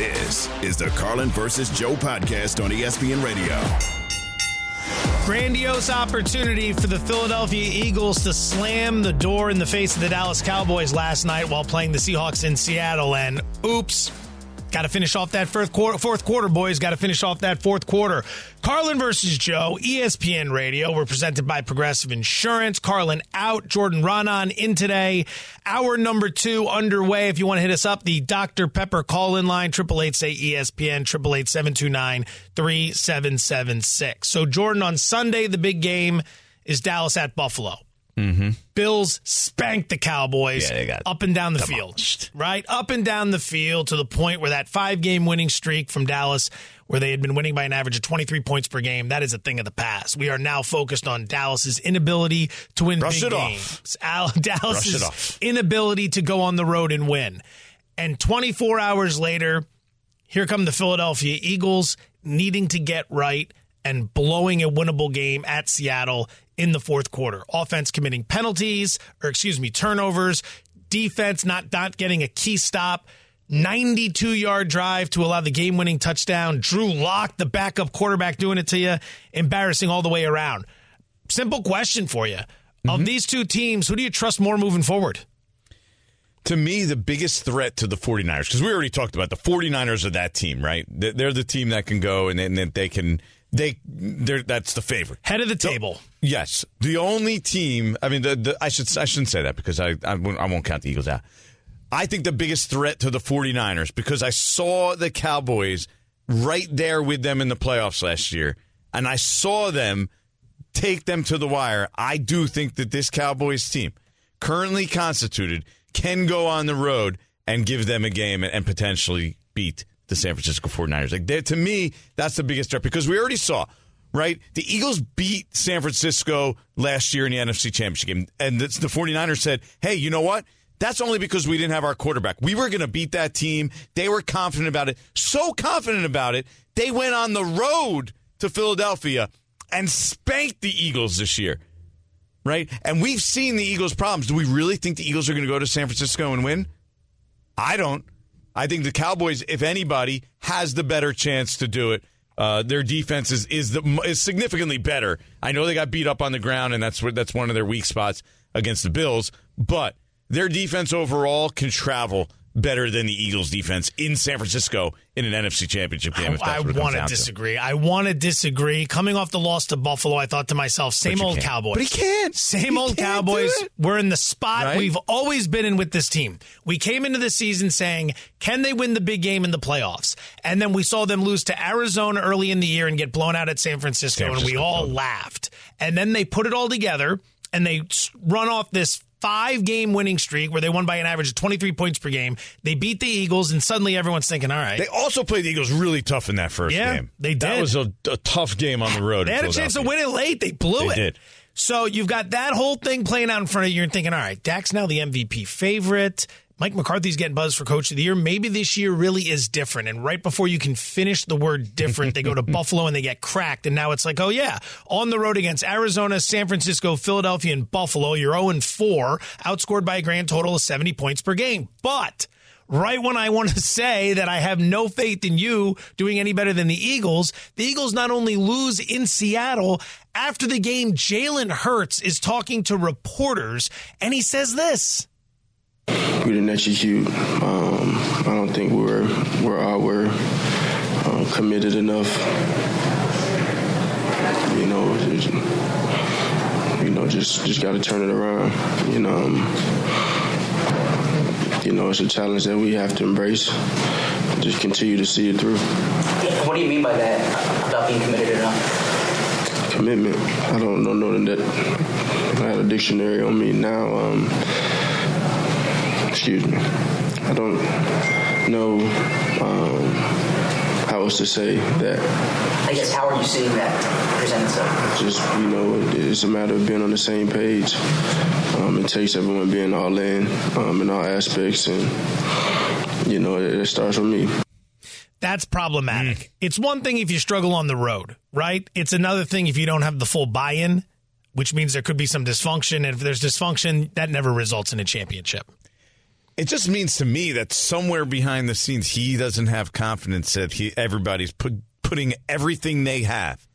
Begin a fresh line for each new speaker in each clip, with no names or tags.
This is the Carlin versus Joe podcast on ESPN Radio.
Grandiose opportunity for the Philadelphia Eagles to slam the door in the face of the Dallas Cowboys last night while playing the Seahawks in Seattle. And oops, Got to finish off that fourth quarter, fourth quarter, boys. Got to finish off that fourth quarter. Carlin versus Joe, ESPN Radio. We're presented by Progressive Insurance. Carlin out, Jordan Raanan in today. Hour number two underway. If you want to hit us up, the Dr. Pepper call in line, 888 say ESPN, 888 729 3776. So, Jordan, on Sunday, the big game is Dallas at Buffalo. Mm-hmm. Bills spanked the Cowboys
Yeah,
up and down the
demolished.
field, right? Up and down the field to the point where that five game winning streak from Dallas, where they had been winning by an average of 23 points per game, that is a thing of the past. We are now focused on Dallas's inability to win
Brush
big
off.
games.
Brush
Dallas's
it off.
inability to go on the road and win. And 24 hours later, here come the Philadelphia Eagles needing to get right and blowing a winnable game at Seattle in the fourth quarter. Offense committing penalties, or excuse me, turnovers. Defense not not getting a key stop. 92 yard drive to allow the game winning touchdown. Drew Lock, the backup quarterback, doing it to you. Embarrassing all the way around. Simple question for you. Of mm-hmm. these two teams, who do you trust more moving forward?
to me, the biggest threat to the 49ers, because we already talked about the 49ers are that team, right? They're they're the team that can go and then they can, they, they're, that's the favorite.
Head of the table.
Yes. The only team, I mean, the, the, I, should, I shouldn't say that because I, I, won't, I won't count the Eagles out. I think the biggest threat to the 49ers, because I saw the Cowboys right there with them in the playoffs last year, and I saw them take them to the wire. I do think that this Cowboys team, currently constituted, can go on the road and give them a game and, and potentially beat the San Francisco 49ers. Like to me, that's the biggest threat because we already saw, right? The Eagles beat San Francisco last year in the NFC Championship game. And the 49ers said, hey, you know what? That's only because we didn't have our quarterback. We were going to beat that team. They were confident about it. So confident about it, they went on the road to Philadelphia and spanked the Eagles this year right? And we've seen the Eagles' problems. Do we really think the Eagles are going to go to San Francisco and win? I don't. I think the Cowboys, if anybody, has the better chance to do it. Uh, their defense is is, the, is significantly better. I know they got beat up on the ground, and that's what that's one of their weak spots against the Bills. But their defense overall can travel better than the Eagles' defense in San Francisco in an NFC Championship game.
I
comes
want to disagree. I want to disagree. Coming off the loss to Buffalo, I thought to myself, same old
can't.
Cowboys.
But he can't.
Same
He
old
can't
Cowboys. We're in the spot
Right?
we've always been in with this team. We came into the season saying, can they win the big game in the playoffs? And then we saw them lose to Arizona early in the year and get blown out at San Francisco,
San
and we all laughed. And then they put it all together and they run off this five game winning streak where they won by an average of 23 points per game. They beat the Eagles, and suddenly everyone's thinking, all right.
They also played the Eagles really tough in that first
Yeah,
game.
they did.
That was a, a tough game on the road.
They had a chance to win it late. They blew
They
it.
did.
So you've got that whole thing playing out in front of you. You're thinking, all right, Dak's now the MVP favorite. Mike McCarthy's getting buzzed for coach of the year. Maybe this year really is different. And right before you can finish the word different, they go to Buffalo and they get cracked. And now it's like, oh yeah, on the road against Arizona, San Francisco, Philadelphia, and Buffalo, you're 0 4, outscored by a grand total of 70 points per game. But right when I want to say that I have no faith in you doing any better than the Eagles, the Eagles not only lose in Seattle, after the game, Jalen Hurts is talking to reporters and he says this.
We didn't execute. Um, I don't think we're we're all we're uh, committed enough. You know, just, you know, just just got to turn it around. You know, um, you know, it's a challenge that we have to embrace. Just continue to see it through.
What do you mean by that? About being committed enough?
Commitment. I don't know know that. I had a dictionary on me now. Um, excuse me. I don't know um, how else to say that.
I guess how are you seeing that present itself?
Just you know, it's a matter of being on the same page. Um, it takes everyone being all in um, in all aspects, and you know, it, it starts with me.
That's problematic. It's one thing if you struggle on the road, right? It's another thing if you don't have the full buy in, which means there could be some dysfunction. And if there's dysfunction, that never results in a championship.
It just means to me that somewhere behind the scenes he doesn't have confidence that he everybody's put, putting everything they have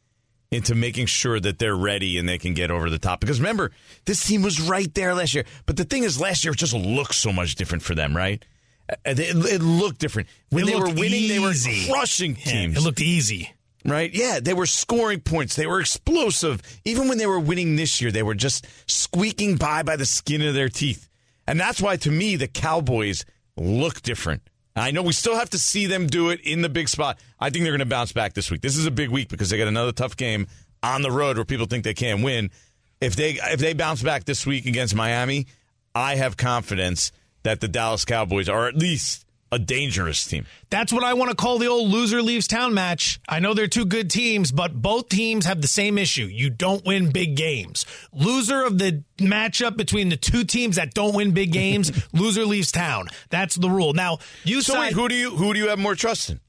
into making sure that they're ready and they can get over the top. Because remember, this team was right there last year. But the thing is, last year it just looked so much different for them, right? Uh, It, it looked different when
It
they were winning. They were
easy.
crushing
Yeah,
teams.
it looked easy.
Right? Yeah, they were scoring points. They were explosive. Even when they were winning this year, they were just squeaking by by the skin of their teeth. And that's why, to me, the Cowboys look different. I know we still have to see them do it in the big spot. I think they're going to bounce back this week. This is a big week because they got another tough game on the road where people think they can't win. If they if they bounce back this week against Miami, I have confidence that the Dallas Cowboys are at least a dangerous team.
That's what I want to call the old loser leaves town match. I know they're two good teams, but both teams have the same issue. You don't win big games. Loser of the matchup between the two teams that don't win big games, loser leaves town. That's the rule. Now, you
So
side
wait, who do you who do you have more trust in?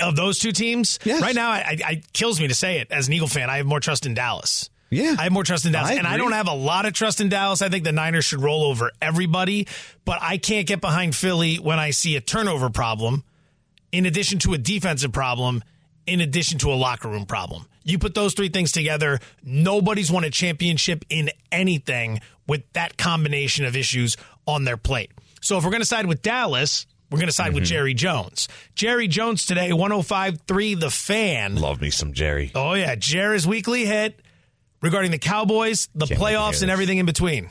of those two teams,
Yes.
right now, I, I, it kills me to say it. As an Eagle fan, I have more trust in Dallas.
Yeah.
I have more trust in Dallas.
I
and I don't have a lot of trust in Dallas. I think the Niners should roll over everybody, but I can't get behind Philly when I see a turnover problem in addition to a defensive problem, in addition to a locker room problem. You put those three things together, nobody's won a championship in anything with that combination of issues on their plate. So if we're going to side with Dallas, we're going to side with mm-hmm. Jerry Jones. Jerry Jones today, 105.3 The Fan.
Love me some Jerry.
Oh, yeah. Jerry's weekly hit regarding the Cowboys, the
Can't
playoffs, and everything in between.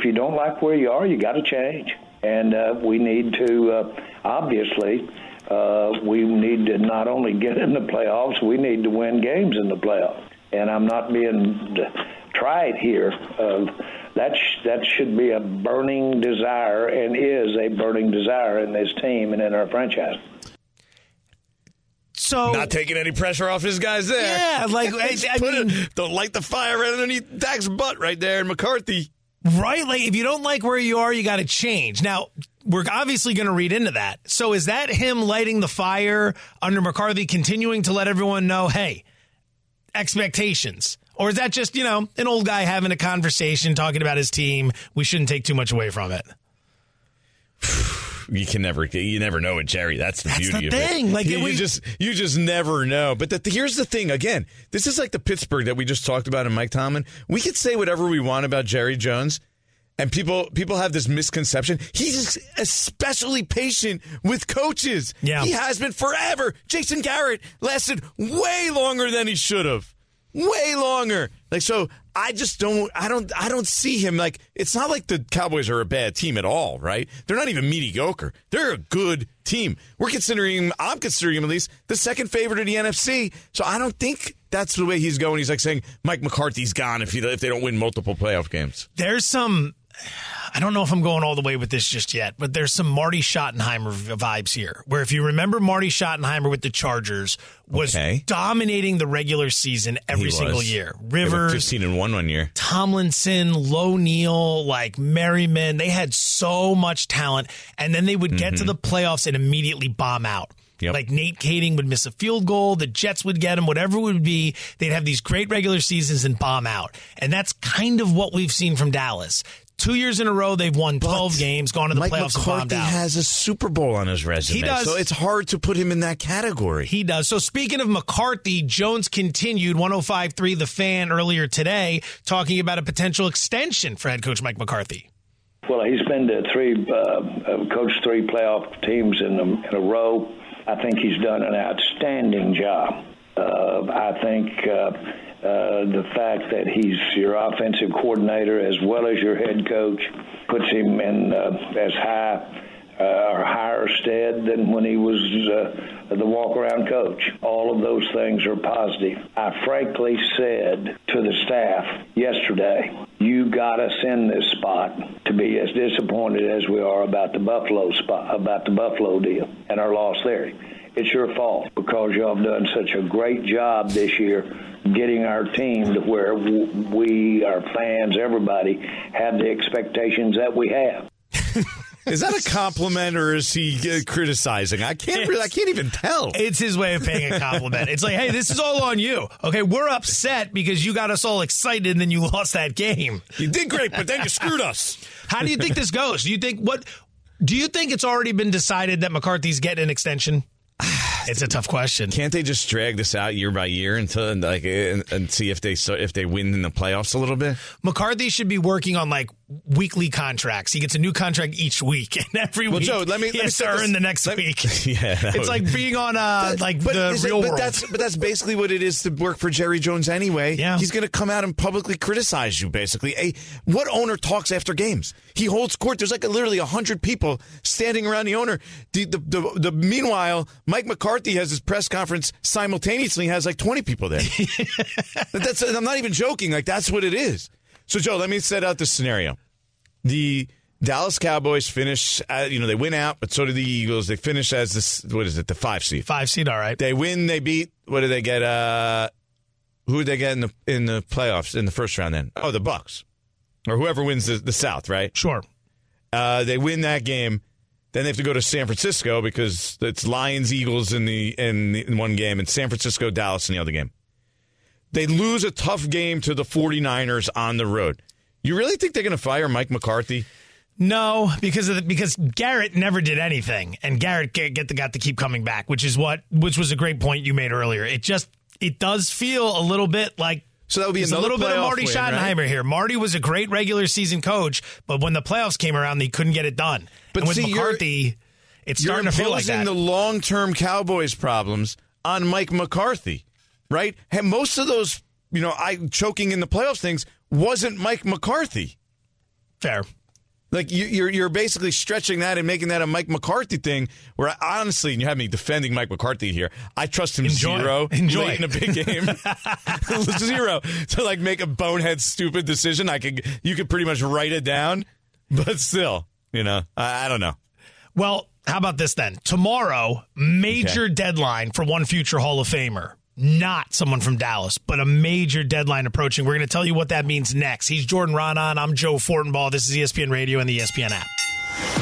if you don't like where you are, you got to change. And uh, we need to, uh, obviously, uh, we need to not only get in the playoffs, we need to win games in the playoffs. And I'm not being trite here. Uh, that sh- that should be a burning desire, and is a burning desire in this team and in our franchise.
So
Not taking any pressure off his guys there.
Yeah, like, I- I mean-
it, don't light the fire right underneath Dak's butt right there, and McCarthy.
Right? Like, if you don't like where you are, you got to change. Now, we're obviously going to read into that. So, is that him lighting the fire under McCarthy, continuing to let everyone know, hey, expectations? Or is that just, you know, an old guy having a conversation, talking about his team? We shouldn't take too much away from it.
You can never, you never know with Jerry. That's the
That's
beauty
the
of
thing.
it.
Like,
you,
we-
you just, you just never know. But the, here's the thing. Again, this is like the Pittsburgh that we just talked about in Mike Tomlin. We could say whatever we want about Jerry Jones, and people, people have this misconception. He's especially patient with coaches.
Yeah.
he has been forever. Jason Garrett lasted way longer than he should have. Way longer. Like so I just don't I don't I don't see him like it's not like the Cowboys are a bad team at all, right? They're not even mediocre. They're a good team. We're considering I'm considering him at least the second favorite in the NFC. So I don't think that's the way he's going. He's like saying Mike McCarthy's gone if he, if they don't win multiple playoff games.
There's some. I don't know if I'm going all the way with this just yet, but there's some Marty Schottenheimer vibes here. Where if you remember Marty Schottenheimer with the Chargers was
Okay.
dominating the regular season every single year. Rivers,
15 and 1 one year.
Tomlinson, Low Neal, like Merriman, they had so much talent, and then they would get to the playoffs and immediately bomb out.
Mm-hmm. Yep.
Like Nate Kaeding would miss a field goal, the Jets would get him, whatever it would be. They'd have these great regular seasons and bomb out, and that's kind of what we've seen from Dallas. Two years in a row, they've won twelve
But
games, gone to the
Mike
playoffs, and bombed
McCarthy
out.
has a Super Bowl on his resume.
He does.
So it's hard to put him in that category.
He does. So speaking of McCarthy, Jones continued 105.3 The Fan earlier today, talking about a potential extension for head coach Mike McCarthy.
Well, he's been to three, uh, uh, coached three playoff teams in a, in a row. I think he's done an outstanding job. Uh, I think uh, uh, the fact that he's your offensive coordinator as well as your head coach puts him in uh, as high uh, or higher stead than when he was uh, the walk around coach. All of those things are positive. I frankly said to the staff yesterday, you got us in this spot to be as disappointed as we are about the Buffalo spot, about the Buffalo deal and our loss there. It's your fault because y'all have done such a great job this year getting our team to where we, our fans, everybody, have the expectations that we have.
Is that a compliment or is he uh, criticizing? I can't really, I can't even tell.
It's his way of paying a compliment. It's like, hey, this is all on you. Okay, we're upset because you got us all excited and then you lost that game.
You did great, but then you screwed us.
How do you think this goes? Do you think what Do you think it's already been decided that McCarthy's getting an extension? It's a tough question.
Can't they just drag this out year by year until like and, and see if they so if they win in the playoffs a little bit?
McCarthy should be working on like weekly contracts. He gets a new contract each week, and every
Well,
week
Joe, let me-
he
let me
to
set this-
earn the next
me-
week.
Yeah,
it's
would-
like being on uh like the
is it-
real
but
world.
That's but that's basically what it is to work for Jerry Jones anyway.
Yeah.
he's going to come out and publicly criticize you. Basically, a what owner talks after games? He holds court. There's like literally hundred people standing around the owner. The, the the the meanwhile, Mike McCarthy has his press conference simultaneously has like twenty people there. that's I'm not even joking. Like that's what it is. So Joe, let me set out this scenario. The Dallas Cowboys finish, uh, you know, they win out, but so do the Eagles. They finish as this, what is it, the five seed.
Five seed, all right.
They win. They beat. What do they get? Uh, who did they get in the in the playoffs in the first round? Then oh, the Bucks, or whoever wins the, the South, right?
Sure.
Uh, they win that game. Then they have to go to San Francisco because it's Lions Eagles in the in, the, in one game and San Francisco Dallas in the other game. They lose a tough game to the 49ers on the road. You really think they're going to fire Mike McCarthy?
No, because of the, because Garrett never did anything, and Garrett get, get the, got to keep coming back, which is what which was a great point you made earlier. It just it does feel a little bit like
So that would be
a little bit of Marty
win,
Schottenheimer
right?
here. Marty was a great regular season coach, but when the playoffs came around, he couldn't get it done.
But
and with
see,
McCarthy, it's starting to feel like that.
the long-term Cowboys problems on Mike McCarthy, right? And most of those, you know, I choking in the playoffs things wasn't Mike McCarthy.
Fair.
Like you, you're you're basically stretching that and making that a Mike McCarthy thing. Where I, honestly, and you have me defending Mike McCarthy here. I trust him
Enjoy.
zero
Enjoy.
late in a big game, zero to like make a bonehead stupid decision. I could you could pretty much write it down, but still, you know, I, I don't know.
Well, how about this then? Tomorrow, major
Okay.
deadline for one future Hall of Famer. Not someone from Dallas, but a major deadline approaching. We're going to tell you what that means next. He's Jordan Raanan. I'm Joe Fortenbaugh. This is ESPN Radio and the ESPN app.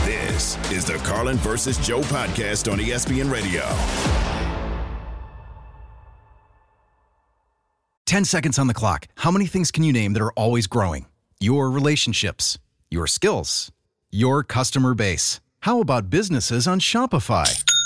This is the Carlin versus Joe podcast on ESPN Radio.
10 seconds on the clock. How many things can you name that are always growing? Your relationships, your skills, your customer base. How about businesses on Shopify?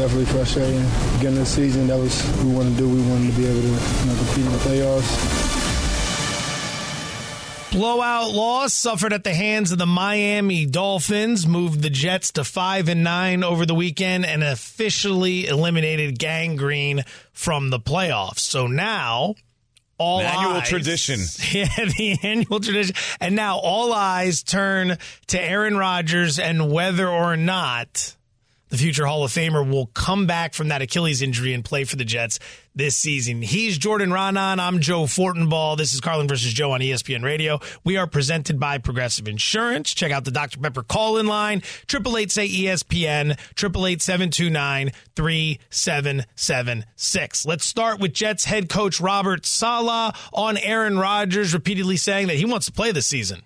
definitely frustrating. Beginning of the season, that was what we wanted to do. We wanted to be able to you know, compete in the playoffs.
Blowout loss suffered at the hands of the Miami Dolphins moved the Jets to 5 and 9 over the weekend and officially eliminated Gang Green from the playoffs. So now all
An annual
eyes-
tradition.
Yeah, the annual tradition. And now all eyes turn to Aaron Rodgers and whether or not the future Hall of Famer will come back from that Achilles injury and play for the Jets this season. He's Jordan Raanan. I'm Joe Fortenbaugh. This is Carlin versus Joe on ESPN Radio. We are presented by Progressive Insurance. Check out the Dr. Pepper call in line. 888 say ESPN, 888 729 3776. Let's start with Jets head coach Robert Saleh on Aaron Rodgers repeatedly saying that he wants to play this season.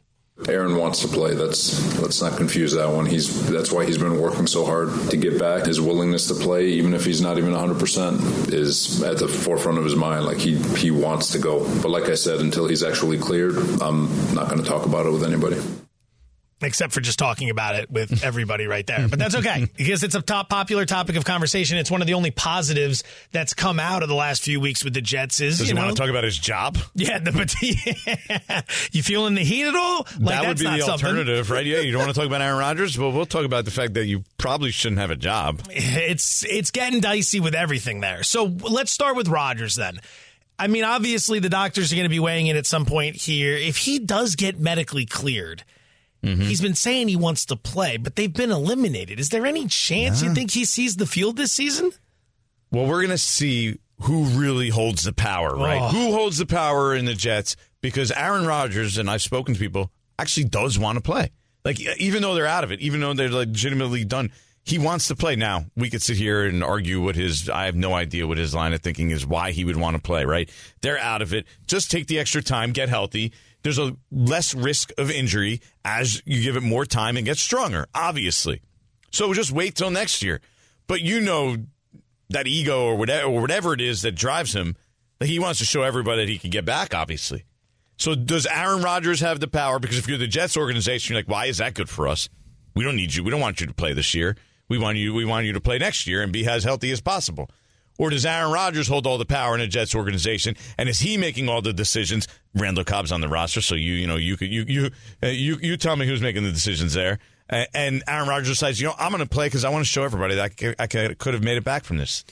Aaron wants to play. That's let's not confuse that one. He's that's why he's been working so hard to get back. His willingness to play, even if he's not even 100, percent is at the forefront of his mind. Like he he wants to go. But like I said, until he's actually cleared, I'm not going to talk about it with anybody
except for just talking about it with everybody right there. But that's okay because it's a top popular topic of conversation. It's one of the only positives that's come out of the last few weeks with the Jets. Is
Does
you
he
know,
want to talk about his job?
Yeah, the, but yeah. you feeling the heat at all?
Like, that would be the
something.
alternative, right? Yeah, you don't want to talk about Aaron Rodgers. but we'll talk about the fact that you probably shouldn't have a job.
It's it's getting dicey with everything there. So let's start with Rodgers then. I mean, obviously the doctors are going to be weighing in at some point here. If he does get medically cleared Mm-hmm. He's been saying he wants to play, but they've been eliminated. Is there any chance yeah. you think he sees the field this season?
Well, we're going to see who really holds the power, right? Oh. Who holds the power in the Jets? Because Aaron Rodgers, and I've spoken to people, actually does want to play. Like, even though they're out of it, even though they're legitimately done, he wants to play. Now, we could sit here and argue what his, I have no idea what his line of thinking is, why he would want to play, right? They're out of it. Just take the extra time, get healthy there's a less risk of injury as you give it more time and get stronger, obviously. So just wait till next year. But you know that ego or whatever, or whatever it is that drives him, that he wants to show everybody that he can get back, obviously. So does Aaron Rodgers have the power? Because if you're the Jets organization, you're like, why is that good for us? We don't need you. We don't want you to play this year. We want you. We want you to play next year and be as healthy as possible. Or does Aaron Rodgers hold all the power in a Jets organization, and is he making all the decisions? Randall Cobb's on the roster, so you you know you could you you uh, you you tell me who's making the decisions there. and Aaron Rodgers decides, you know, I'm going to play because I want to show everybody that I could have made it back from this.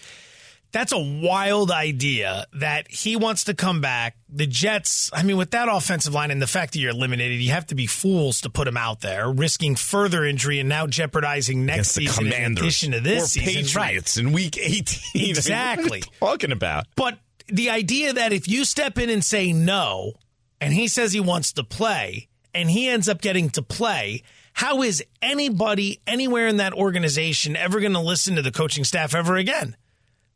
That's a wild idea that he wants to come back. The Jets, I mean, with that offensive line and the fact that you're eliminated, you have to be fools to put him out there, risking further injury and now jeopardizing next season in addition to this
or
season.
Patriots right. in week 18.
Exactly.
talking about?
But the idea that if you step in and say no, and he says he wants to play, and he ends up getting to play, how is anybody anywhere in that organization ever going to listen to the coaching staff ever again?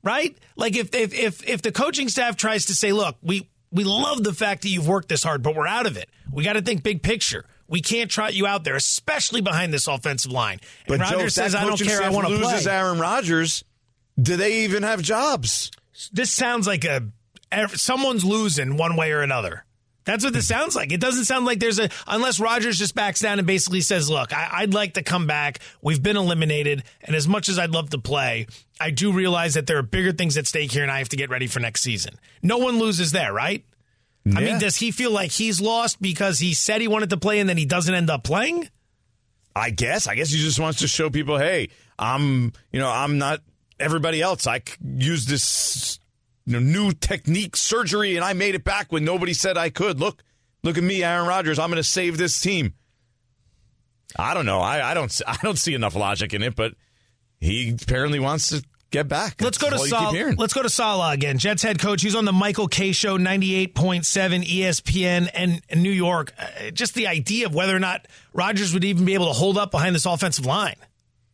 Right? Like if if if if the coaching staff tries to say, "Look, we we love the fact that you've worked this hard, but we're out of it. We got to think big picture. We can't trot you out there, especially behind this offensive line." And but Rodgers says, "I don't care. I want to play."
Loses Aaron Rodgers. Do they even have jobs?
This sounds like a er, someone's losing one way or another. That's what this sounds like. It doesn't sound like there's a unless Rodgers just backs down and basically says, "Look, I, would like to come back. We've been eliminated, and as much as I'd love to play, I do realize that there are bigger things at stake here, and I have to get ready for next season." No one loses there, right? Yeah. I mean, does he feel like he's lost because he said he wanted to play and then he doesn't end up playing?
I guess. I guess he just wants to show people, "Hey, I'm, you know, I'm not everybody else. I use this you know, new technique surgery, and I made it back when nobody said I could. Look, look at me, Aaron Rodgers. I'm going to save this team. I don't know. I, I don't. I don't see enough logic in it, but he apparently wants to get back.
Let's go to Saleh. Let's go to Saleh again. Jets head coach. He's on the Michael Kay Show, ninety eight point seven ESPN and New York. Uh, just the idea of whether or not Rodgers would even be able to hold up behind this offensive line.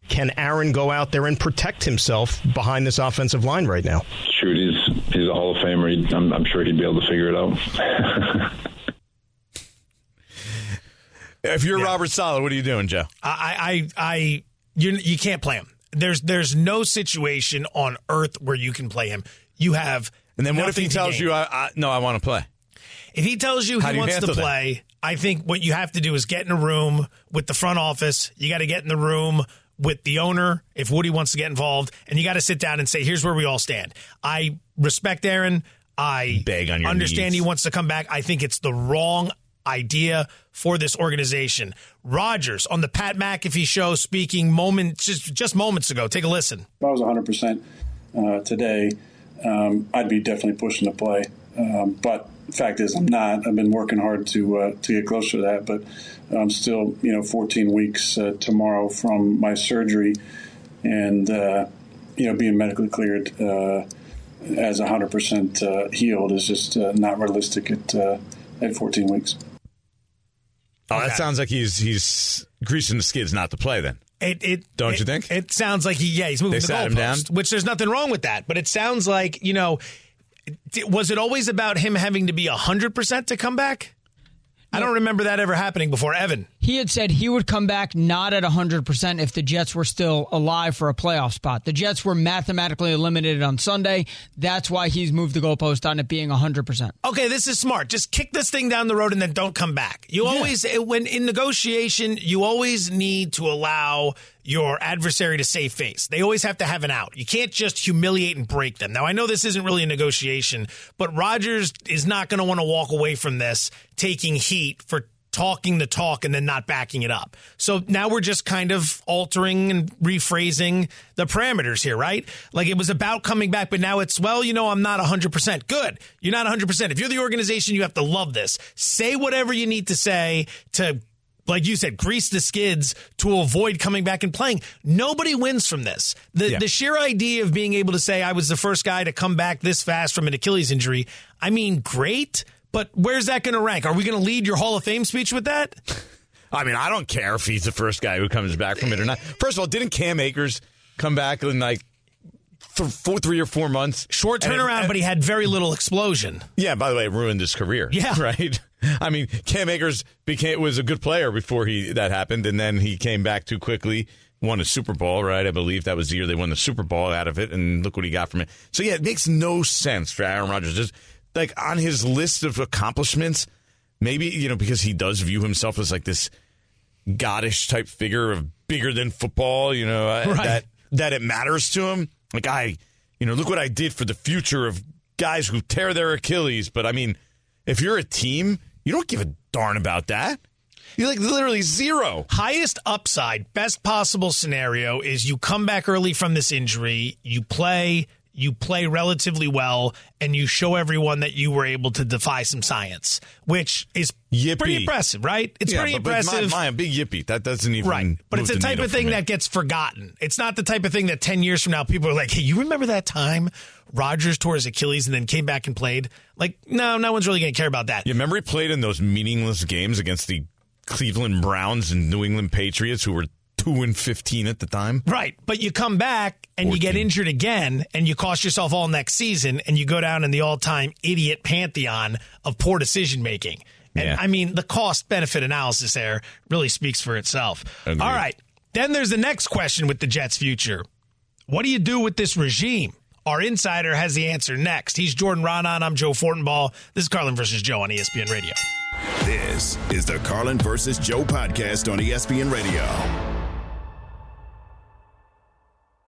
Can Aaron go out there and protect himself behind this offensive line right now?
Shoot, he's he's a Hall of Famer. I'm, I'm sure he'd be able to figure it out.
if you're yeah. Robert Saleh, what are you doing, Joe?
I, I, I, you, you can't play him. There's, there's no situation on earth where you can play him. You have.
And then what if he tells you, I, I, no, I want to play?
If he tells you How he wants to play, that? I think what you have to do is get in a room with the front office. You got to get in the room with the owner if Woody wants to get involved, and you got to sit down and say, "Here's where we all stand." I respect Aaron. I
Beg on your
understand
knees.
he wants to come back. I think it's the wrong idea for this organization. Rodgers on the Pat McAfee show speaking moments just, just moments ago. Take a listen.
If I was 100 uh, percent today, um, I'd be definitely pushing to play. Um, but the fact is, I'm not. I've been working hard to uh, to get closer to that, but I'm still, you know, 14 weeks uh, tomorrow from my surgery, and uh, you know, being medically cleared uh, as 100% uh, healed is just uh, not realistic at at 14 weeks.
Oh, that sounds like he's he's greasing the skids not to play. Then
it, it
don't
it,
you think?
It sounds like he yeah he's moving
they
the goalpost, which there's nothing wrong with that. But it sounds like you know, was it always about him having to be hundred percent to come back? I don't remember that ever happening before. Evan.
He had said he would come back not at 100% if the Jets were still alive for a playoff spot. The Jets were mathematically eliminated on Sunday. That's why he's moved the goalpost on it being 100%.
Okay, this is smart. Just kick this thing down the road and then don't come back. You always, when in negotiation, you always need to allow your adversary to save face. They always have to have an out. You can't just humiliate and break them. Now, I know this isn't really a negotiation, but Rodgers is not going to want to walk away from this taking heat for talking the talk and then not backing it up. So now we're just kind of altering and rephrasing the parameters here, right? Like it was about coming back, but now it's, well, you know, I'm not 100%. Good. You're not 100%. If you're the organization, you have to love this. Say whatever you need to say to like you said, grease the skids to avoid coming back and playing. Nobody wins from this. The
Yeah.
the sheer idea of being able to say I was the first guy to come back this fast from an Achilles injury, I mean, great, but where's that going to rank? Are we going to lead your Hall of Fame speech with that?
I mean, I don't care if he's the first guy who comes back from it or not. First of all, didn't Cam Akers come back in like th- four, three or four months?
Short
it-
turnaround, but he had very little explosion.
Yeah, by the way, it ruined his career.
Yeah.
Right? I mean, Cam Akers became was a good player before he that happened, and then he came back too quickly, won a Super Bowl, right? I believe that was the year they won the Super Bowl out of it, and look what he got from it. So yeah, it makes no sense for Aaron Rodgers. Just like on his list of accomplishments, maybe, you know, because he does view himself as like this goddish type figure of bigger than football, you know, uh,
Right.
that that it matters to him. Like I, you know, look what I did for the future of guys who tear their Achilles. But I mean, if you're a team, you don't give a darn about that. You're like literally zero.
Highest upside, best possible scenario is you come back early from this injury, you play, you play relatively well, and you show everyone that you were able to defy some science, which is
Yippee.
pretty impressive, right? It's
Yeah,
pretty
but- but
impressive.
My, my, big yippee. That doesn't even
Right. But it's the type of thing that gets forgotten. It's not the type of thing that 10 years from now people are like, hey, you remember that time Rodgers tore his Achilles and then came back and played? Like, no, no one's really going to care about that.
You remember he played in those meaningless games against the Cleveland Browns and New England Patriots, who were two and fifteen at the time.
Right. But you come back and you get injured again and you cost yourself all next season and you go down in the all time idiot pantheon of poor decision making. And
Yeah.
I mean, the cost benefit analysis there really speaks for itself.
Agreed.
All right. Then there's the next question with the Jets' future. What do you do with this regime? Our insider has the answer next. He's Jordan Raanan. I'm Joe Fortenbaugh. This is Carlin versus Joe on ESPN Radio.
This is the Carlin versus Joe podcast on ESPN Radio.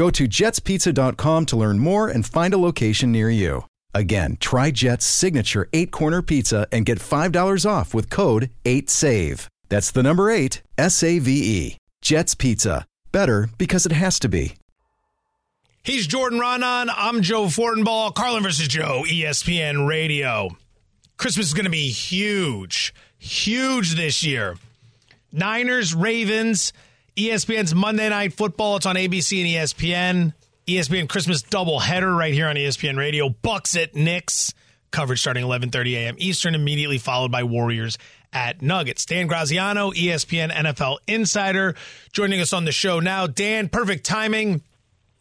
Go to jetspizza.com to learn more and find a location near you. Again, try Jet's signature eight corner pizza and get $5 off with code 8SAVE. That's the number eight, S A V E. Jet's Pizza. Better because it has to be.
He's Jordan Raanan. I'm Joe Fortenbaugh. Carlin versus Joe, ESPN Radio. Christmas is going to be huge, huge this year. Niners, Ravens, ESPN's Monday Night Football. It's on ABC and ESPN. ESPN Christmas doubleheader right here on ESPN Radio. Bucks at Knicks. Coverage starting 11:30 a.m. Eastern, immediately followed by Warriors at Nuggets. Dan Graziano, ESPN NFL Insider, joining us on the show now. Dan, perfect timing.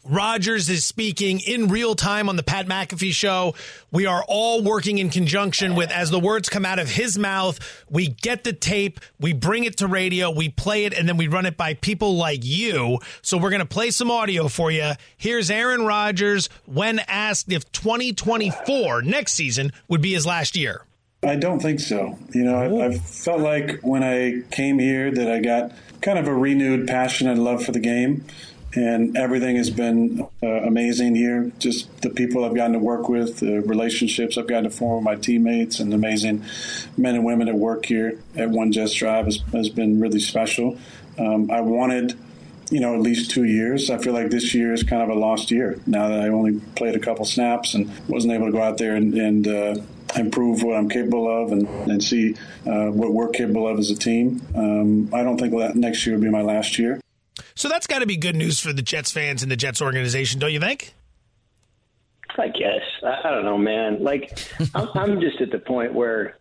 Rodgers is speaking in real time on the Pat McAfee show. We are all working in conjunction with, as the words come out of his mouth, we get the tape, we bring it to radio, we play it, and then we run it by people like you. So we're going to play some audio for you. Here's Aaron Rodgers when asked if 2024, next season, would be his last year.
I don't think so. You know, I, I felt like when I came here that I got kind of a renewed passion and love for the game and everything has been uh, amazing here. Just the people I've gotten to work with, the relationships I've gotten to form with my teammates, and the amazing men and women that work here at One Jets Drive has, has been really special. Um, I wanted, you know, at least two years. I feel like this year is kind of a lost year now that I only played a couple snaps and wasn't able to go out there and. and uh, improve what I'm capable of and, and see uh, what we're capable of as a team. Um, I don't think that next year will be my last year.
So that's got to be good news for the Jets fans and the Jets organization, don't you think?
I guess I, don't know, man. Like I'm, I'm just at the point where,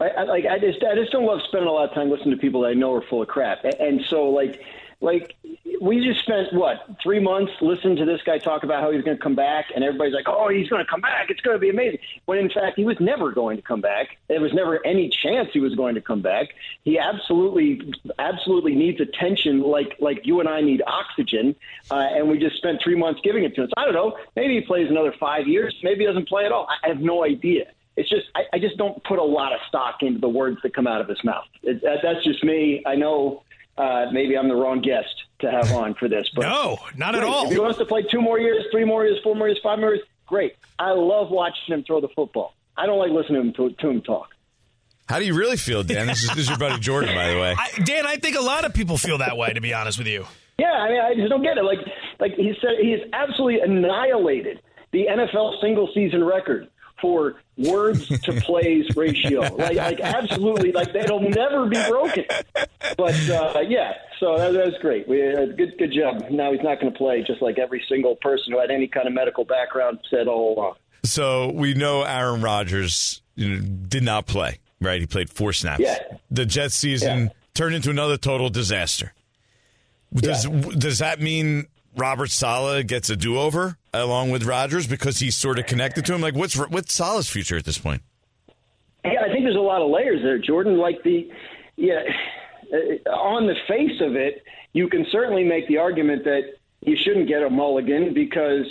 I, I, like, I just I just don't love spending a lot of time listening to people that I know are full of crap, and so like like we just spent what three months listening to this guy talk about how he's going to come back, and everybody's like, "Oh, he's going to come back! It's going to be amazing." When in fact, he was never going to come back. There was never any chance he was going to come back. He absolutely, absolutely needs attention, like like you and I need oxygen, uh, and we just spent three months giving it to him. So I don't know. Maybe he plays another five years. Maybe he doesn't play at all. I have no idea. It's just I, I just don't put a lot of stock into the words that come out of his mouth. It, that, that's just me. I know uh, maybe I'm the wrong guest to have on for this. But
no, not
great.
at all.
If he wants to play two more years, three more years, four more years, five more years, great. I love watching him throw the football. I don't like listening to him, to, to him talk.
How do you really feel, Dan? This is, this is your buddy Jordan, by the way.
I, Dan, I think a lot of people feel that way. To be honest with you.
Yeah, I mean, I just don't get it. Like, like he said, he has absolutely annihilated the NFL single season record for words to plays ratio. Like, like absolutely, like it'll never be broken. But uh, yeah, so that, that was great. We uh, good, good job. Now he's not going to play, just like every single person who had any kind of medical background said all along.
So we know Aaron Rodgers you know, did not play. Right, he played four snaps.
Yeah.
The Jets season
Yeah.
turned into another total disaster. Does does that mean Robert Saleh gets a do over along with Rodgers because he's sort of connected to him? Like, what's what's Saleh's future at this point?
Yeah, I think there's a lot of layers there, Jordan. Like the, yeah, uh, on the face of it, you can certainly make the argument that you shouldn't get a mulligan because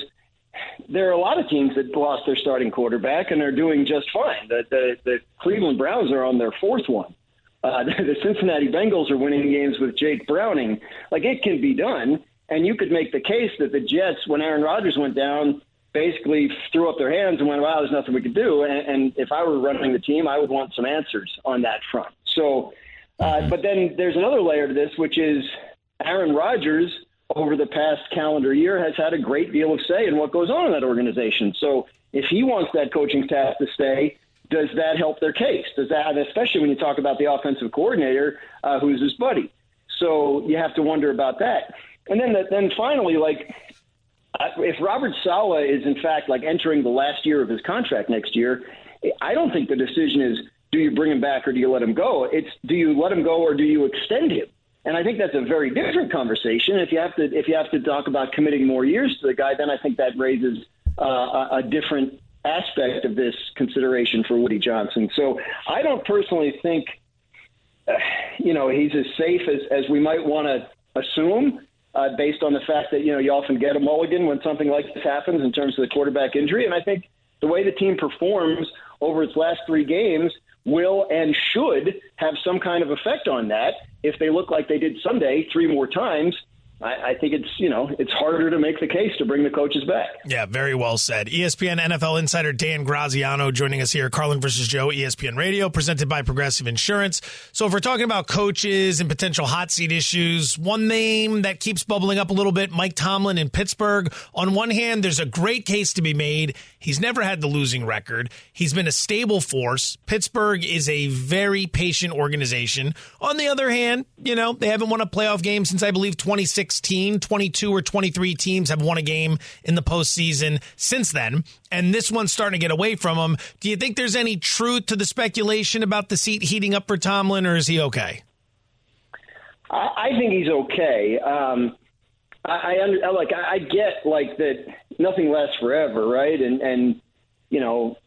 there are a lot of teams that lost their starting quarterback and are doing just fine. The the, the Cleveland Browns are on their fourth one. Uh, the Cincinnati Bengals are winning games with Jake Browning. Like it can be done, and you could make the case that the Jets, when Aaron Rodgers went down, basically threw up their hands and went, "Wow, there's nothing we could do." And, and if I were running the team, I would want some answers on that front. So, uh, but then there's another layer to this, which is Aaron Rodgers over the past calendar year has had a great deal of say in what goes on in that organization. So if he wants that coaching staff to stay, does that help their case? Does that, especially when you talk about the offensive coordinator, uh, who's his buddy? So you have to wonder about that. And then, then finally, like uh, if Robert Saleh is in fact like entering the last year of his contract next year, I don't think the decision is do you bring him back or do you let him go. It's do you let him go or do you extend him? And I think that's a very different conversation. If you have to if you have to talk about committing more years to the guy, then I think that raises uh, a, a different aspect of this consideration for Woody Johnson. So I don't personally think uh, you know he's as safe as, as we might want to assume. Uh, based on the fact that you know you often get a mulligan when something like this happens in terms of the quarterback injury, and I think the way the team performs over its last three games will and should have some kind of effect on that. If they look like they did Sunday three more times, I, I think it's you know it's harder to make the case to bring the coaches back.
Yeah, very well said. ESPN NFL insider Dan Graziano joining us here. Carlin versus Joe, ESPN Radio, presented by Progressive Insurance. So if we're talking about coaches and potential hot seat issues, one name that keeps bubbling up a little bit, Mike Tomlin in Pittsburgh. On one hand, there's a great case to be made. He's never had the losing record. He's been a stable force. Pittsburgh is a very patient organization. On the other hand, you know, they haven't won a playoff game since I believe 2016. 22 or 23 teams have won a game in the postseason since then. And this one's starting to get away from him. Do you think there's any truth to the speculation about the seat heating up for Tomlin, or is he okay?
I, think he's okay. Um, I, I like I get like that nothing lasts forever, right? And and you know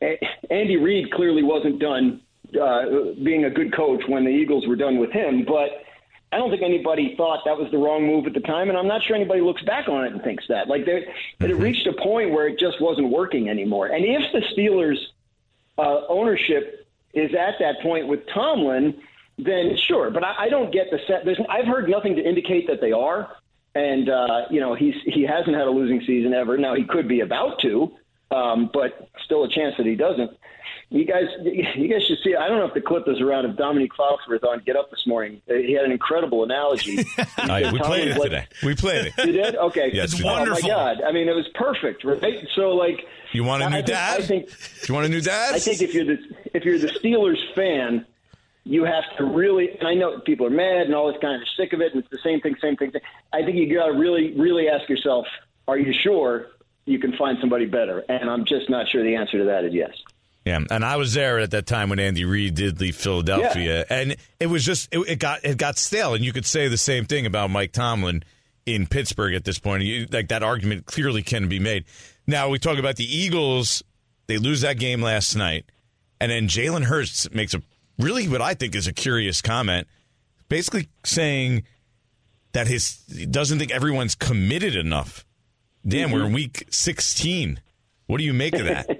Andy Reid clearly wasn't done uh, being a good coach when the Eagles were done with him, but I don't think anybody thought that was the wrong move at the time, and I'm not sure anybody looks back on it and thinks that. Like they, it reached a point where it just wasn't working anymore. And if the Steelers uh, ownership is at that point with Tomlin, then sure. But I, I don't get the set. There's, I've heard nothing to indicate that they are. And uh, you know he's he hasn't had a losing season ever. Now he could be about to, um, but still a chance that he doesn't. You guys, you guys should see. I don't know if the clip is around of Dominique Foxworth on Get Up this morning. He had an incredible analogy.
Oh, yeah, we played it
Tomlin's like-
today. We played it.
You did? Okay.
Yes, we did.
Oh my God! I mean, it was perfect, right? So like,
You want a
I
new
think-
dad?
I think.
You want a new dad?
I think if you're the if you're the Steelers fan, you have to really. And I know people are mad and all this kind of sick of it, and it's the same thing, same thing. same- I think you got to really, really ask yourself: Are you sure you can find somebody better? And I'm just not sure the answer to that is yes.
Yeah, and I was there at that time when Andy Reid did leave Philadelphia, and it was just it, it got it got stale. And you could say the same thing about Mike Tomlin in Pittsburgh at this point. You, like that argument clearly can be made. Now we talk about the Eagles; they lose that game last night, and then Jalen Hurts makes a really what I think is a curious comment, basically saying that his he doesn't think everyone's committed enough. Damn, we're in mm-hmm. week sixteen. What do you make of that?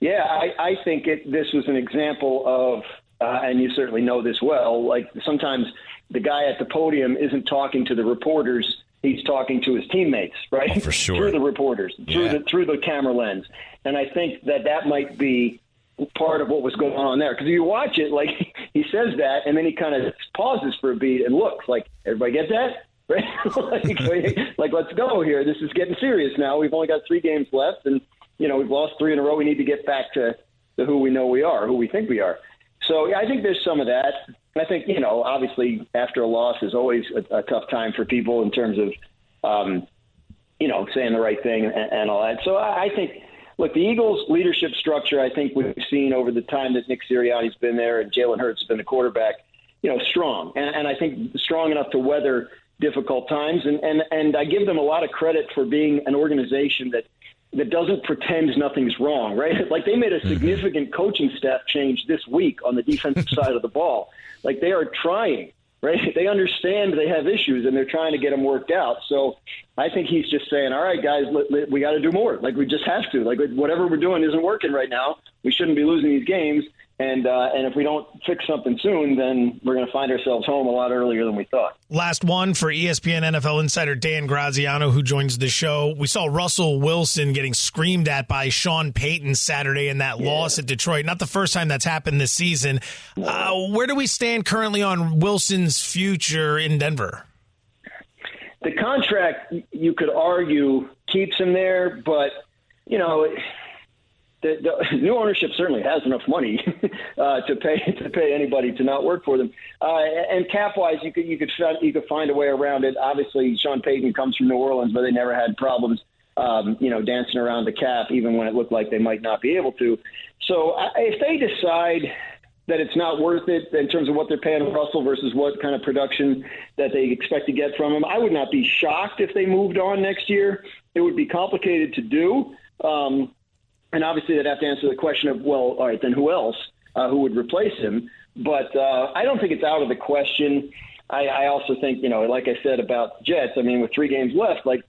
Yeah, I, I think it, this was an example of, uh, and you certainly know this well. Like sometimes the guy at the podium isn't talking to the reporters; he's talking to his teammates, right?
for sure.
through the reporters, through
Yeah.
the through the camera lens. And I think that that might be part of what was going on there. Because if you watch it, like he says that, and then he kind of pauses for a beat and looks like everybody get that. Right? like, like, let's go here. This is getting serious now. We've only got three games left, and you know we've lost three in a row. We need to get back to, to who we know we are, who we think we are. So yeah, I think there's some of that. I think you know, obviously, after a loss is always a, a tough time for people in terms of, um, you know, saying the right thing and, and all that. So I, I think, look, the Eagles' leadership structure. I think we've seen over the time that Nick Sirianni's been there and Jalen Hurts has been the quarterback. You know, strong, and, and I think strong enough to weather difficult times. And, and and I give them a lot of credit for being an organization that that doesn't pretend nothing's wrong, right? Like they made a mm-hmm. significant coaching staff change this week on the defensive side of the ball. Like they are trying, right? They understand they have issues and they're trying to get them worked out. So I think he's just saying, all right, guys, let, let- we got to do more. Like we just have to. Like whatever we're doing isn't working right now. We shouldn't be losing these games. And uh, and if we don't fix something soon, then we're going to find ourselves home a lot earlier than we thought.
Last one for ESPN NFL insider Dan Graziano, who joins the show. We saw Russell Wilson getting screamed at by Sean Payton Saturday in that loss at Detroit. Not the first time that's happened this season. Uh, where do we stand currently on Wilson's future in Denver?
the contract you could argue keeps him there, but you know the, the new ownership certainly has enough money uh, to pay to pay anybody to not work for them. Uh, and cap wise, you could you could you could find a way around it. Obviously, Sean Payton comes from New Orleans, but they never had problems. Um, you know, dancing around the cap, even when it looked like they might not be able to. So, I, if they decide that it's not worth it in terms of what they're paying Russell versus what kind of production that they expect to get from him. I would not be shocked if they moved on next year. It would be complicated to do. Um, and obviously, they'd have to answer the question of, well, all right, then who else? Uh, who would replace him? But uh, I don't think it's out of the question. I, I also think, you know, like I said about Jets, I mean, with three games left, like,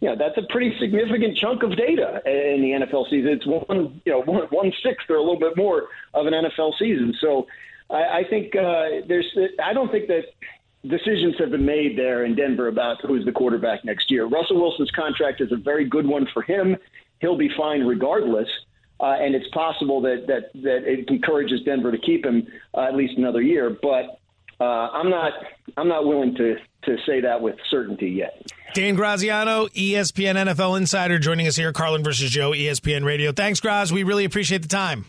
you know, that's a pretty significant chunk of data in the NFL season. It's one, you know, one, one sixth or a little bit more of an NFL season. So I, I think uh, there's, I don't think that decisions have been made there in Denver about who's the quarterback next year. Russell Wilson's contract is a very good one for him. He'll be fine regardless. Uh, and it's possible that, that, that it encourages Denver to keep him uh, at least another year. But uh, I'm not I'm not willing to, to say that with certainty yet.
Dan Graziano, ESPN NFL insider, joining us here. Carlin versus Joe, ESPN Radio. Thanks, Graz. We really appreciate the time.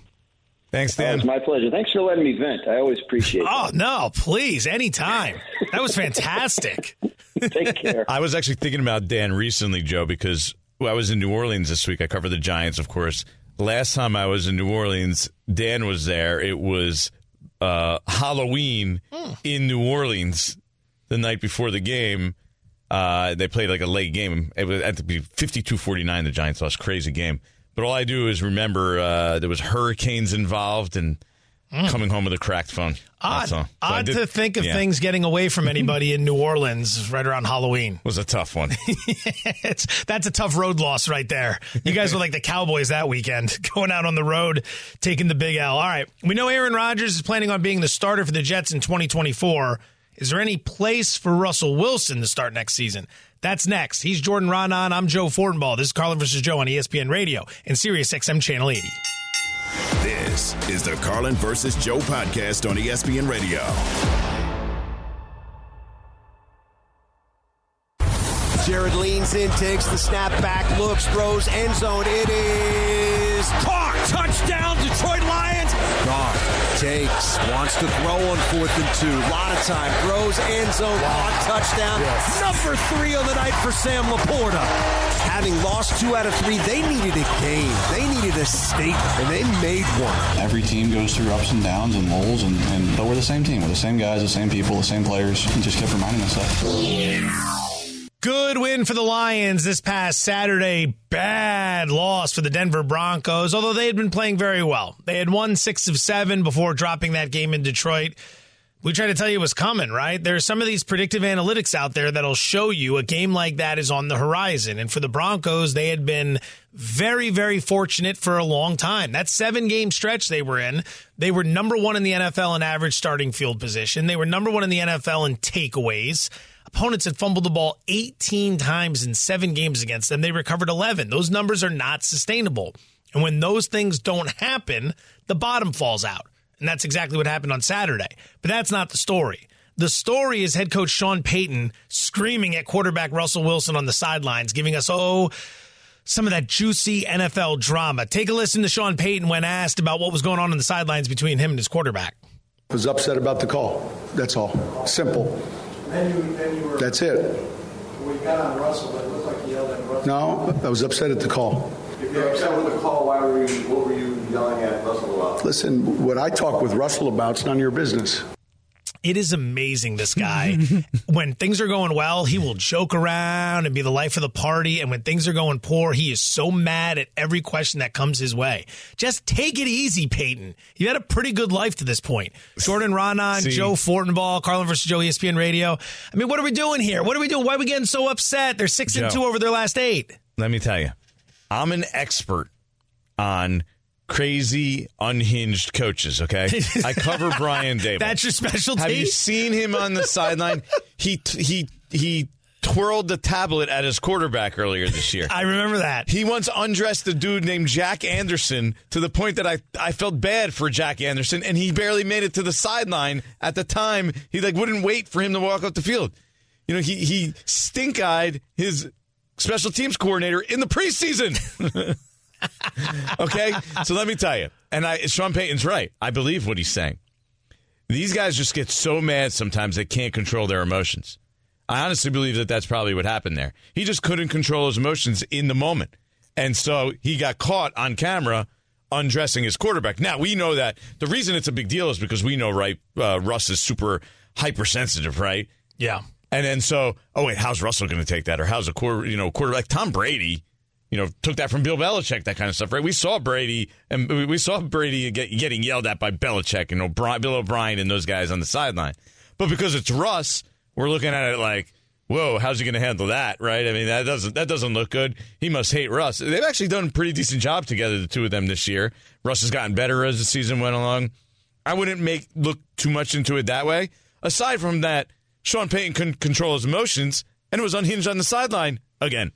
Thanks,
Dan. it's my pleasure. Thanks for letting me vent. I always appreciate it.
Oh no, please, anytime. That was fantastic.
Take care.
I was actually thinking about Dan recently, Joe, because I was in New Orleans this week. I covered the Giants, of course. Last time I was in New Orleans, Dan was there. It was uh, Halloween in New Orleans the night before the game. Uh, they played like a late game. It was at to be 52-49. The Giants lost. Crazy game. But all I do is remember uh, there was hurricanes involved, and Mm. coming home with a cracked phone.
Odd,
So
odd
did-
to think of
yeah.
things getting away from anybody in New Orleans right around Halloween.
was a tough one.
that's a tough road loss right there. You guys were like the Cowboys that weekend, going out on the road, taking the big L. All right. We know Aaron Rodgers is planning on being the starter for the Jets in 2024. Is there any place for Russell Wilson to start next season? That's next. He's Jordan Raanan. I'm Joe Fortenbaugh. This is Carlin versus Joe on ESPN Radio and Sirius XM Channel 80.
This is the Carlin versus Joe podcast on ESPN Radio.
Jared leans in, takes the snap back, looks, throws, end zone. It is caught. Touchdown, takes, wants to throw on fourth and two. A lot of time. Throws, end zone, caught, touchdown. Number three on the night for Sam LaPorta. Having lost two out of three, they needed a game. They needed a statement, and they made one.
Every team goes through ups and downs and lulls, and, and but we're the same team. We're the same guys, the same people, the same players. And just kept reminding us that.
Good win for the Lions this past Saturday. Bad loss for the Denver Broncos, although they had been playing very well. They had won six of seven before dropping that game in Detroit. We tried to tell you was coming, right? There's some of these predictive analytics out there that'll show you a game like that is on the horizon. And for the Broncos, they had been very, very fortunate for a long time. That seven game stretch they were in, they were number one in the NFL in average starting field position. They were number one in the NFL in takeaways. Opponents had fumbled the ball 18 times in seven games against them. They recovered 11. Those numbers are not sustainable. And when those things don't happen, the bottom falls out. And that's exactly what happened on Saturday. But that's not the story. The story is head coach Sean Payton screaming at quarterback Russell Wilson on the sidelines, giving us, oh, some of that juicy NFL drama. Take a listen to Sean Payton when asked about what was going on on the sidelines between him and his quarterback.
was upset about the call. That's all. Simple.
Then you, then you were.
That's it.
When you got on Russell, it looked like you yelled at Russell.
No, I was upset at the call.
If you're upset with the call, why were you? What were you yelling at Russell about?
Listen, what I talk with Russell about is none of your business.
It is amazing, this guy. when things are going well, he will joke around and be the life of the party. And when things are going poor, he is so mad at every question that comes his way. Just take it easy, Payton. You had a pretty good life to this point. Jordan
Raanan,
Joe Fortenbaugh, Carlin versus Joe, ESPN Radio. I mean, what are we doing here? What are we doing? Why are we getting so upset? They're six and two over their last eight.
Let me tell you, I'm an expert on crazy, unhinged coaches. Okay, I cover Brian Daboll.
That's your specialty?
Have you seen him on the sideline? He he he twirled the tablet at his quarterback earlier this year.
I remember that.
He once undressed a dude named Jack Anderson to the point that I I felt bad for Jack Anderson, and he barely made it to the sideline at the time. He like wouldn't wait for him to walk up the field. You know, he he stink eyed his special teams coordinator in the preseason. okay, so let me tell you, and I Sean Payton's right. I believe what he's saying. These guys just get so mad sometimes they can't control their emotions. I honestly believe that that's probably what happened there. He just couldn't control his emotions in the moment. And so he got caught on camera undressing his quarterback. Now, we know that the reason it's a big deal is because we know, right, uh, Russ is super hypersensitive, right?
Yeah.
And then so, oh, wait, how's Russell going to take that? Or how's a quarter, you know, quarterback? Tom Brady, you know, took that from Bill Belichick, that kind of stuff, right? We saw Brady, and we saw Brady get, getting yelled at by Belichick and O'Brien, Bill O'Brien and those guys on the sideline. But because it's Russ, we're looking at it like, whoa, how's he going to handle that, right? I mean, that doesn't that doesn't look good. He must hate Russ. They've actually done a pretty decent job together, the two of them this year. Russ has gotten better as the season went along. I wouldn't make look too much into it that way. Aside from that, Sean Payton couldn't control his emotions and was unhinged on the sideline again.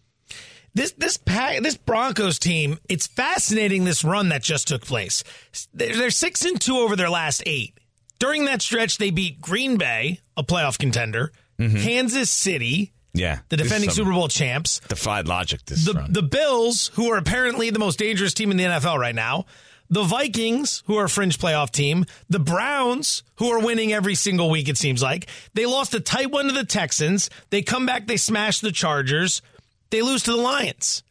This this pack, this Broncos team, it's fascinating this run that just took place. They're, six and two over their last eight. During that stretch, they beat Green Bay, a playoff contender, mm-hmm. Kansas City,
Yeah,
the defending
This is some
Super Bowl champs,
defied logic. This
the
run.
the Bills, who are apparently the most dangerous team in the NFL right now, the Vikings, who are a fringe playoff team, the Browns, who are winning every single week. It seems like they lost a tight one to the Texans. They come back, they smash the Chargers, they lose to the Lions.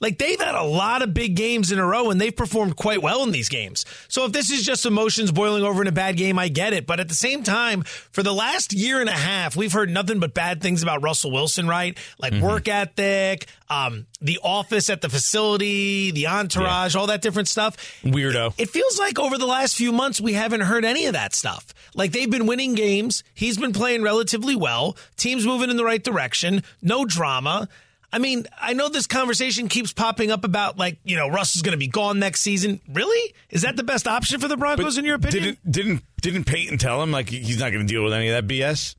Like they've had a lot of big games in a row and they've performed quite well in these games. So if this is just emotions boiling over in a bad game, I get it. But at the same time, for the last year and a half, we've heard nothing but bad things about Russell Wilson, right? Like
Mm-hmm.
work ethic, um, the office at the facility, the entourage, all that different stuff.
Weirdo.
It feels like over the last few months, we haven't heard any of that stuff. Like they've been winning games. He's been playing relatively well. Team's moving in the right direction. No drama. I mean, I know this conversation keeps popping up about like, you know, Russ is going to be gone next season. Really? Is that the best option for the Broncos in your opinion?
Didn't didn't didn't Payton tell him like he's not going to deal with any of that BS?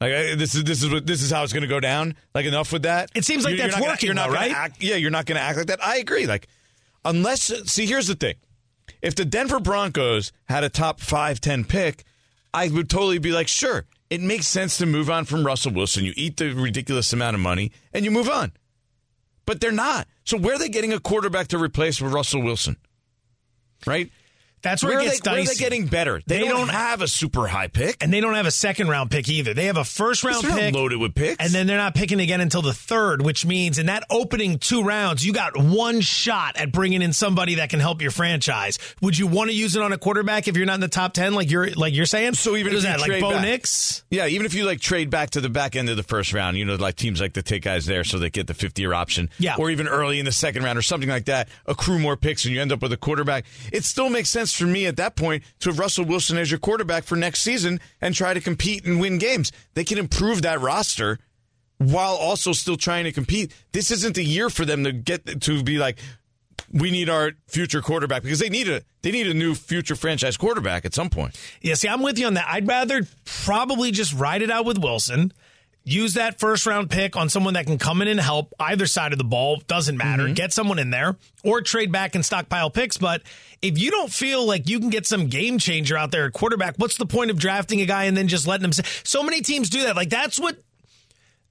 Like I- this is this is what this is how it's going to go down. Like enough with that.
It seems like
You're-
that's
you're
working,
Gonna, you're not
though, right?
Act, yeah, you're not going to act like that. I agree. Like unless see, here's the thing: if the Denver Broncos had a top five ten pick, I would totally be like, sure, it makes sense to move on from Russell Wilson. You eat the ridiculous amount of money and you move on. But they're not. So where are they getting a quarterback to replace with Russell Wilson? Right.
That's where,
Where
it gets
they- where are they getting better? They don't have
a super high pick, and they don't have a second round pick either. They have a first round
They're
pick
loaded with picks,
and then they're not picking again until the third, which means in that opening two rounds, you got one shot at bringing in somebody that can help your franchise. Would you want to use it on a quarterback if you're not in the top ten, like you're like you're saying?
So even
What
if
that like
trade
Bo
back-
Nix?
Yeah, even if you like trade back to the back end of the first round, you know, like teams like to take guys there so they get the 50 year option.
Yeah.
Or even early in the second round or something like that, accrue more picks and you end up with a quarterback. It still makes sense for me at that point to have Russell Wilson as your quarterback for next season and try to compete and win games. They can improve that roster while also still trying to compete. This isn't the year for them to get to be like, we need our future quarterback because they need a they need a new future franchise quarterback at some point.
Yeah, see, I'm with you on that. I'd rather probably just ride it out with Wilson. Use that first round pick on someone that can come in and help either side of the ball. Doesn't matter.
Mm-hmm.
Get someone in there or trade back and stockpile picks. But if you don't feel like you can get some game changer out there at quarterback, what's the point of drafting a guy and then just letting him? Say? So many teams do that. Like that's what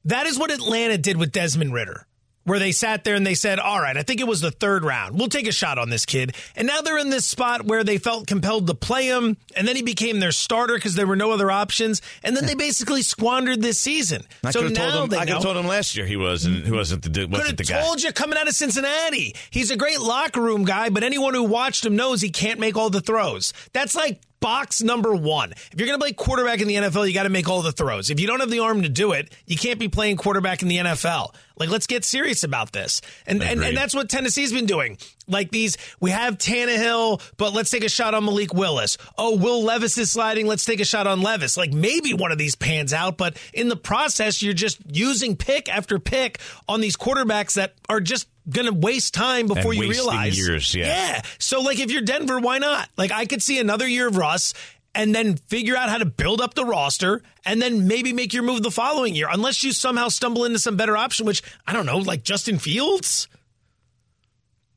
that is what Atlanta did with Desmond Ridder, where they sat there and they said, All right, I think it was the third round. We'll take a shot on this kid. And now they're in this spot where they felt compelled to play him. And then he became their starter because there were no other options. And then they basically squandered this season.
I
so now
told him.
they
I could have told him last year he wasn't. He wasn't the. Wasn't the guy.
told you coming out of Cincinnati. He's a great locker room guy, but anyone who watched him knows he can't make all the throws. That's like box number one. If you're going to play quarterback in the NFL, you got to make all the throws. If you don't have the arm to do it, you can't be playing quarterback in the NFL. Like, let's get serious about this. And and, and that's what Tennessee's been doing. Like these, we have Tannehill, but let's take a shot on Malik Willis. Oh, Will Levis is sliding. Let's take a shot on Levis. Like maybe one of these pans out, but in the process, you're just using pick after pick on these quarterbacks that are just to waste time before
And
you realize.
years, yeah.
Yeah. So, like, if you're Denver, why not? Like, I could see another year of Russ and then figure out how to build up the roster and then maybe make your move the following year, unless you somehow stumble into some better option, which I don't know, like Justin Fields.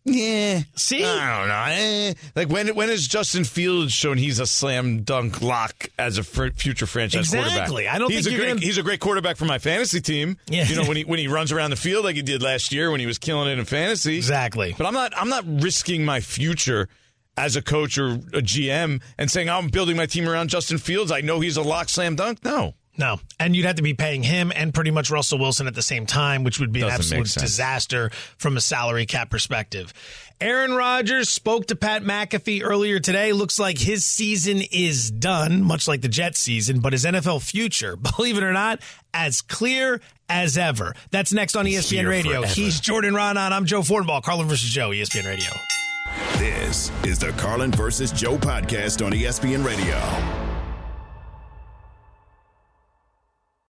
Yeah.
See?
I don't know. Eh. Like when when has Justin Fields shown he's a slam dunk lock as a fr- future franchise
Exactly.
quarterback?
I don't
he's
think
a great
gonna-
he's a great quarterback for my fantasy team.
Yeah.
You know when he when he runs around the field like he did last year when he was killing it in fantasy.
Exactly.
But I'm not I'm not risking my future as a coach or a GM and saying I'm building my team around Justin Fields. I know he's a lock slam dunk. No.
No. And you'd have to be paying him and pretty much Russell Wilson at the same time, which would be an
Doesn't make
absolute disaster from a salary cap perspective. Aaron Rodgers spoke to Pat McAfee earlier today. Looks like his season is done, much like the Jets season, but his NFL future, believe it or not, as clear as ever. That's next on ESPN
here
Radio.
forever.
He's Jordan Raanan. I'm Joe Fortenbaugh. Carlin versus Joe, ESPN Radio.
This is the Carlin versus Joe podcast on ESPN Radio.